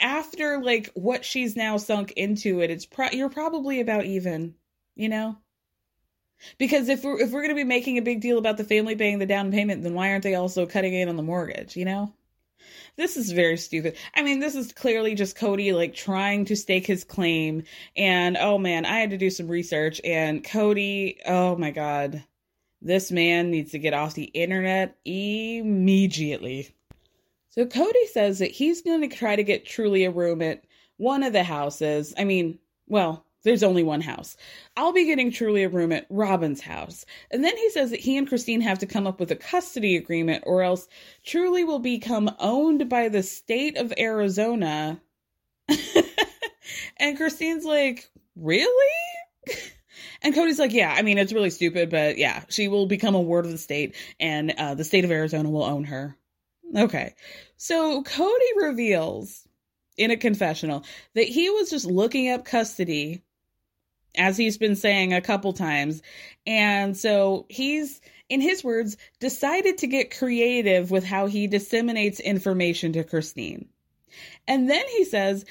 after like what she's now sunk into it, it's pro- you're probably about even. You know, because if we're if we're gonna be making a big deal about the family paying the down payment, then why aren't they also cutting in on the mortgage? You know. This is very stupid. I mean, this is clearly just Kody like trying to stake his claim. And oh man, I had to do some research. And Kody, oh my God, this man needs to get off the internet immediately. So Kody says that he's going to try to get Truely a room at one of the houses. I mean, well, there's only one house. I'll be getting truely a room at Robyn's house. And then he says that he and Christine have to come up with a custody agreement, or else Truely will become owned by the state of Arizona. and Christine's like, Really? And Kody's like, yeah, I mean, it's really stupid, but yeah, she will become a ward of the state, and uh, the state of Arizona will own her. Okay. So Kody reveals in a confessional that he was just looking up custody as he's been saying a couple times. And so he's, in his words, decided to get creative with how he disseminates information to Christine. And then he says,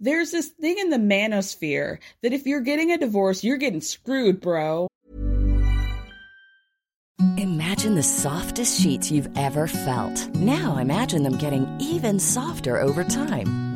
there's this thing in the manosphere that if you're getting a divorce, you're getting screwed, bro. Imagine the softest sheets you've ever felt. Now imagine them getting even softer over time.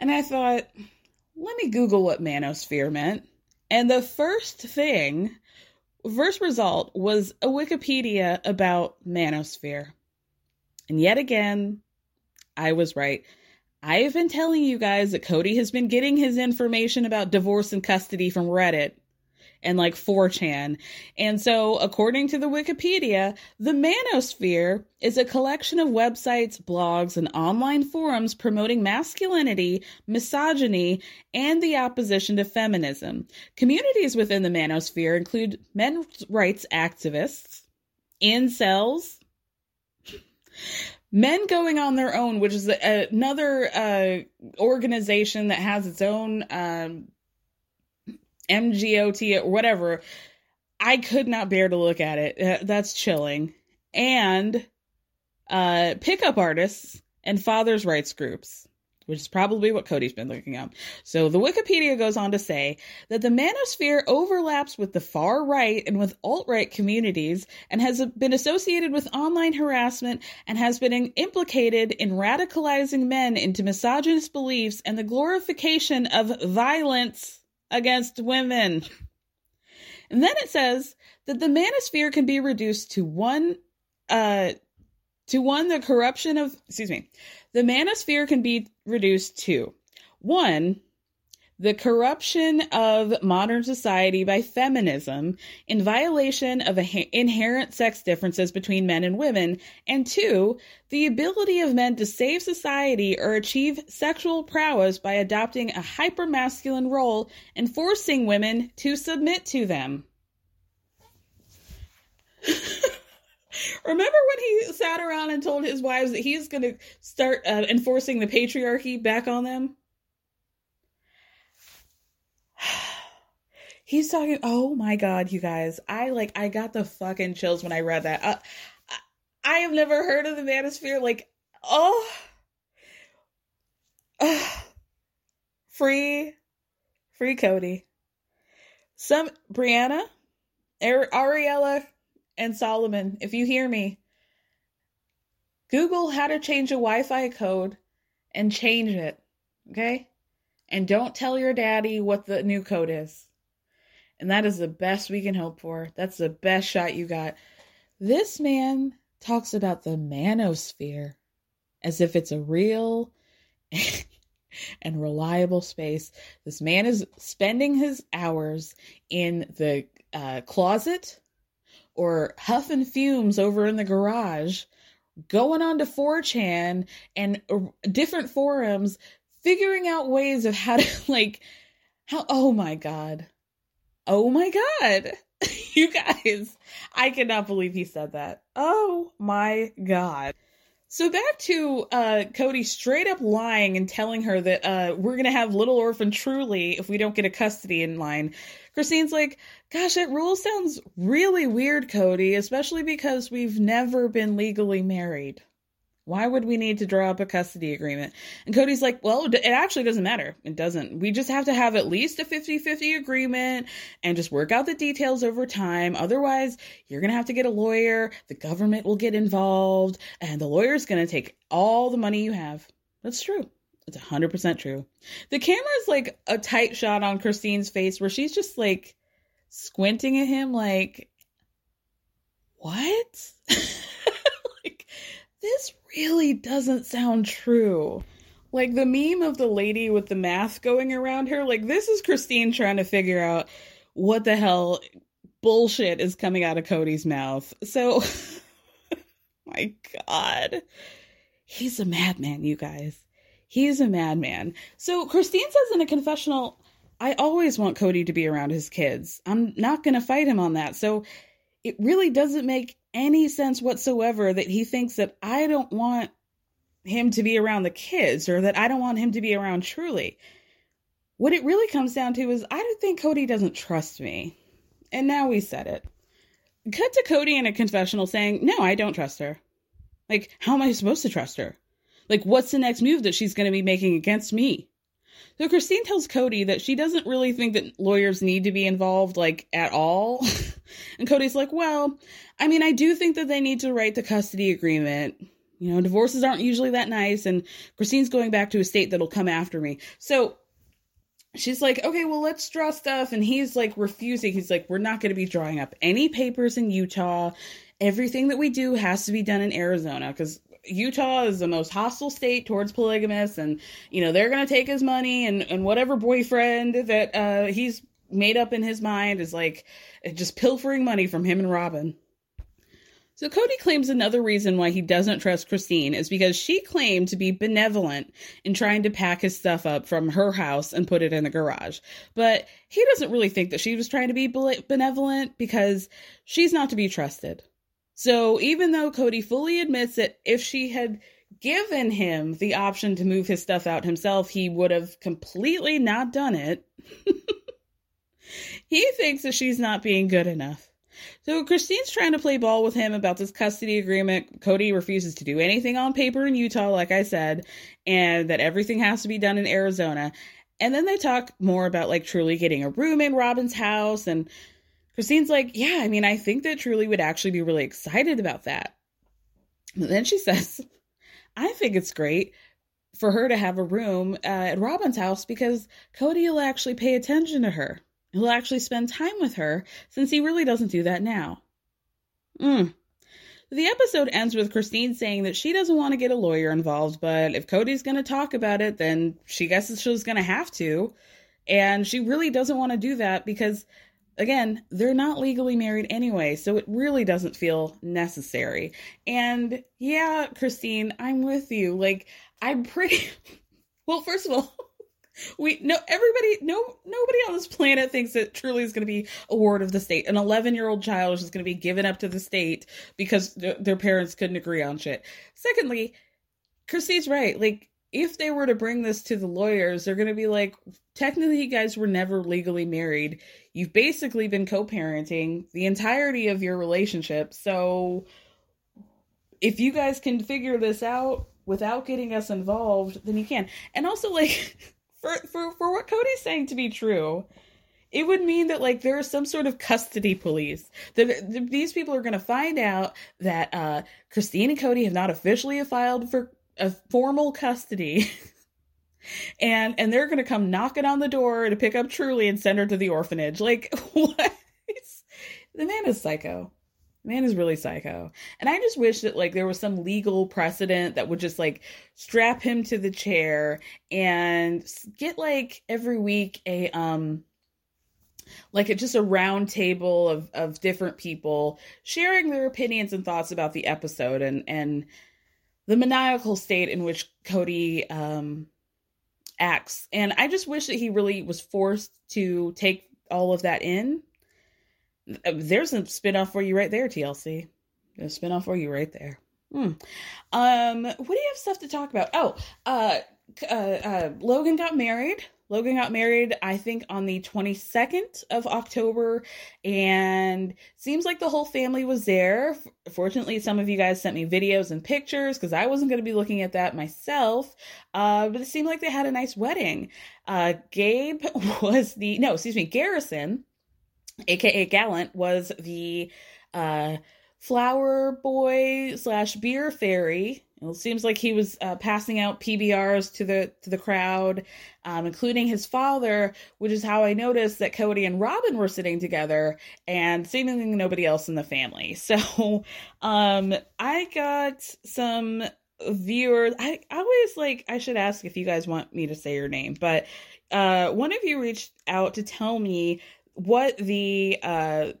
And I thought, let me Google what manosphere meant. And the first thing, first result was a Wikipedia about manosphere. And yet again, I was right. I have been telling you guys that Kody has been getting his information about divorce and custody from Reddit and like 4chan. And so, according to the Wikipedia, the Manosphere is a collection of websites, blogs, and online forums promoting masculinity, misogyny, and the opposition to feminism. Communities within the Manosphere include men's rights activists, incels, Men Going on Their Own, which is another uh, organization that has its own um, MGOT, whatever. I could not bear to look at it. Uh, that's chilling. And uh, pickup artists and fathers' rights groups, which is probably what Kody's been looking up. So the Wikipedia goes on to say that the manosphere overlaps with the far right and with alt right communities and has been associated with online harassment and has been implicated in radicalizing men into misogynist beliefs and the glorification of violence against women. And then it says that the manosphere can be reduced to one uh to one the corruption of excuse me. The manosphere can be reduced to one the corruption of modern society by feminism in violation of inherent sex differences between men and women, and two, the ability of men to save society or achieve sexual prowess by adopting a hypermasculine role and forcing women to submit to them. Remember when he sat around and told his wives that he's going to start uh, enforcing the patriarchy back on them? He's talking. Oh my god, you guys! I like. I got the fucking chills when I read that. Uh, I have never heard of the Manosphere. Like, oh, uh, free, free Kody. Some Breanna, Ariella, and Solomon. If you hear me, Google how to change a Wi-Fi code and change it. Okay, and don't tell your daddy what the new code is. And that is the best we can hope for. That's the best shot you got. This man talks about the manosphere as if it's a real and reliable space. This man is spending his hours in the uh, closet or huffing fumes over in the garage, going on to 4chan and uh, different forums, figuring out ways of how to, like, how, oh my God. Oh my God. you guys, I cannot believe he said that. Oh my God. So back to uh, Kody straight up lying and telling her that uh, we're gonna have little orphan truely if we don't get a custody in line. Christine's like, "Gosh, that rule sounds really weird, Kody, especially because we've never been legally married." Why would we need to draw up a custody agreement? And Kody's like, well, it actually doesn't matter. It doesn't. We just have to have at least a 50 50 agreement and just work out the details over time. Otherwise, you're going to have to get a lawyer. The government will get involved, and the lawyer's going to take all the money you have. That's true. It's 100% true. The camera is like a tight shot on Christine's face where she's just like squinting at him, like, what? really doesn't sound true. Like the meme of the lady with the math going around her, like this is Christine trying to figure out what the hell bullshit is coming out of Kody's mouth. So, my God. He's a madman, you guys. He's a madman. So, Christine says in a confessional, I always want Kody to be around his kids. I'm not going to fight him on that. So, it really doesn't make any sense whatsoever that he thinks that I don't want him to be around the kids or that I don't want him to be around Truely. What it really comes down to is I don't think Kody doesn't trust me. And now we said it. Cut to Kody in a confessional saying, No, I don't trust her. Like, how am I supposed to trust her? Like, what's the next move that she's going to be making against me? So Christine tells Kody that she doesn't really think that lawyers need to be involved, like, at all. and Kody's like, Well, I mean, I do think that they need to write the custody agreement. You know, divorces aren't usually that nice, and Christine's going back to a state that'll come after me. So she's like, okay, well, let's draw stuff. And he's like refusing. He's like, we're not going to be drawing up any papers in Utah. Everything that we do has to be done in Arizona because Utah is the most hostile state towards polygamists. And, you know, they're going to take his money and, and whatever boyfriend that uh, he's made up in his mind is like just pilfering money from him and Robyn. So Kody claims another reason why he doesn't trust Christine is because she claimed to be benevolent in trying to pack his stuff up from her house and put it in the garage. But he doesn't really think that she was trying to be benevolent because she's not to be trusted. So even though Kody fully admits that if she had given him the option to move his stuff out himself, he would have completely not done it. he thinks that she's not being good enough. So Christine's trying to play ball with him about this custody agreement. Kody refuses to do anything on paper in Utah, like I said, and that everything has to be done in Arizona. And then they talk more about like Truely getting a room in Robyn's house. And Christine's like, Yeah, I mean, I think that Truely would actually be really excited about that. But then she says, I think it's great for her to have a room uh, at Robin's house because Kody will actually pay attention to her. He'll actually spend time with her since he really doesn't do that now. Mm. The episode ends with Christine saying that she doesn't want to get a lawyer involved, but if Kody's going to talk about it, then she guesses she's going to have to. And she really doesn't want to do that because, again, they're not legally married anyway, so it really doesn't feel necessary. And yeah, Christine, I'm with you. Like, I'm pretty. well, first of all, we no everybody no nobody on this planet thinks that truely is going to be a ward of the state. An 11 year old child is going to be given up to the state because th- their parents couldn't agree on shit. Secondly christy's right. Like if they were to bring this to the lawyers they're going to be like technically you guys were never legally married. You've basically been co-parenting the entirety of your relationship. So if you guys can figure this out without getting us involved then you can. And also like for for for what Kody's saying to be true, it would mean that like there is some sort of custody police. That these people are going to find out that uh, Christine and Kody have not officially filed for a formal custody. and and they're going to come knocking on the door to pick up Truely and send her to the orphanage. Like what? the man is psycho man is really psycho. And i just wish that like there was some legal precedent that would just like strap him to the chair and get like every week a um like a, just a round table of of different people sharing their opinions and thoughts about the episode and and the maniacal state in which kody um acts. And i just wish that he really was forced to take all of that in there's a spinoff for you right there, TLC. There's a spinoff for you right there. Hmm. Um, what do you have stuff to talk about? Oh, uh, uh, uh, Logan got married. Logan got married, I think, on the 22nd of October, and seems like the whole family was there. Fortunately, some of you guys sent me videos and pictures because I wasn't going to be looking at that myself. Uh, but it seemed like they had a nice wedding. Uh, Gabe was the no, excuse me, Garrison aka Gallant, was the uh, flower boy slash beer fairy. It seems like he was uh, passing out PBRs to the to the crowd, um, including his father, which is how I noticed that Kody and Robyn were sitting together, and seemingly nobody else in the family. So, um, I got some viewers, I, I always like, I should ask if you guys want me to say your name, but uh, one of you reached out to tell me what the uh,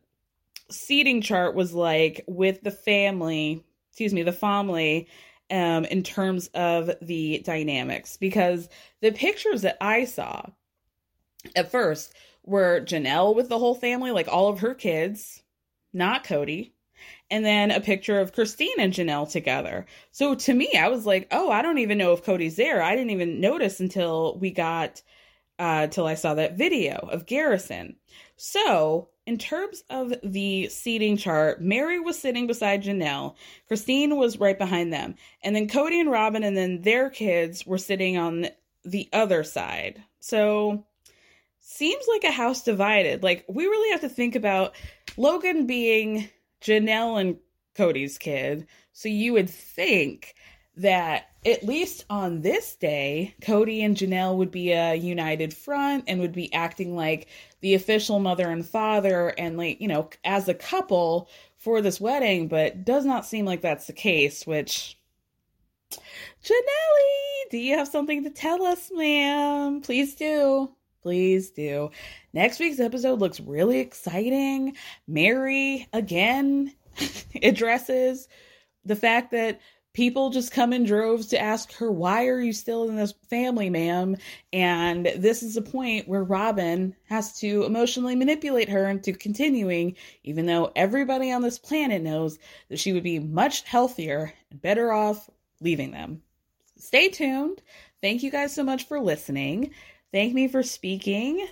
seating chart was like with the family, excuse me, the family um, in terms of the dynamics because the pictures that I saw at first were Janelle with the whole family, like all of her kids, not Kody, and then a picture of Christine and Janelle together. So to me, I was like, oh, I don't even know if Kody's there. I didn't even notice until we got, uh, till I saw that video of Garrison. So in terms of the seating chart, Meri was sitting beside Janelle. Christine was right behind them. And then Kody and Robyn and then their kids were sitting on the other side. So seems like a house divided. Like we really have to think about Logan being Janelle and Kody's kid. So you would think that at least on this day, Kody and Janelle would be a united front and would be acting like the official mother and father and like, you know, as a couple for this wedding, but does not seem like that's the case, which Janelle, do you have something to tell us, ma'am? Please do. Please do. Next week's episode looks really exciting. Meri again addresses the fact that people just come in droves to ask her, Why are you still in this family, ma'am? And this is a point where Robyn has to emotionally manipulate her into continuing, even though everybody on this planet knows that she would be much healthier and better off leaving them. Stay tuned. Thank you guys so much for listening. Thank me for speaking.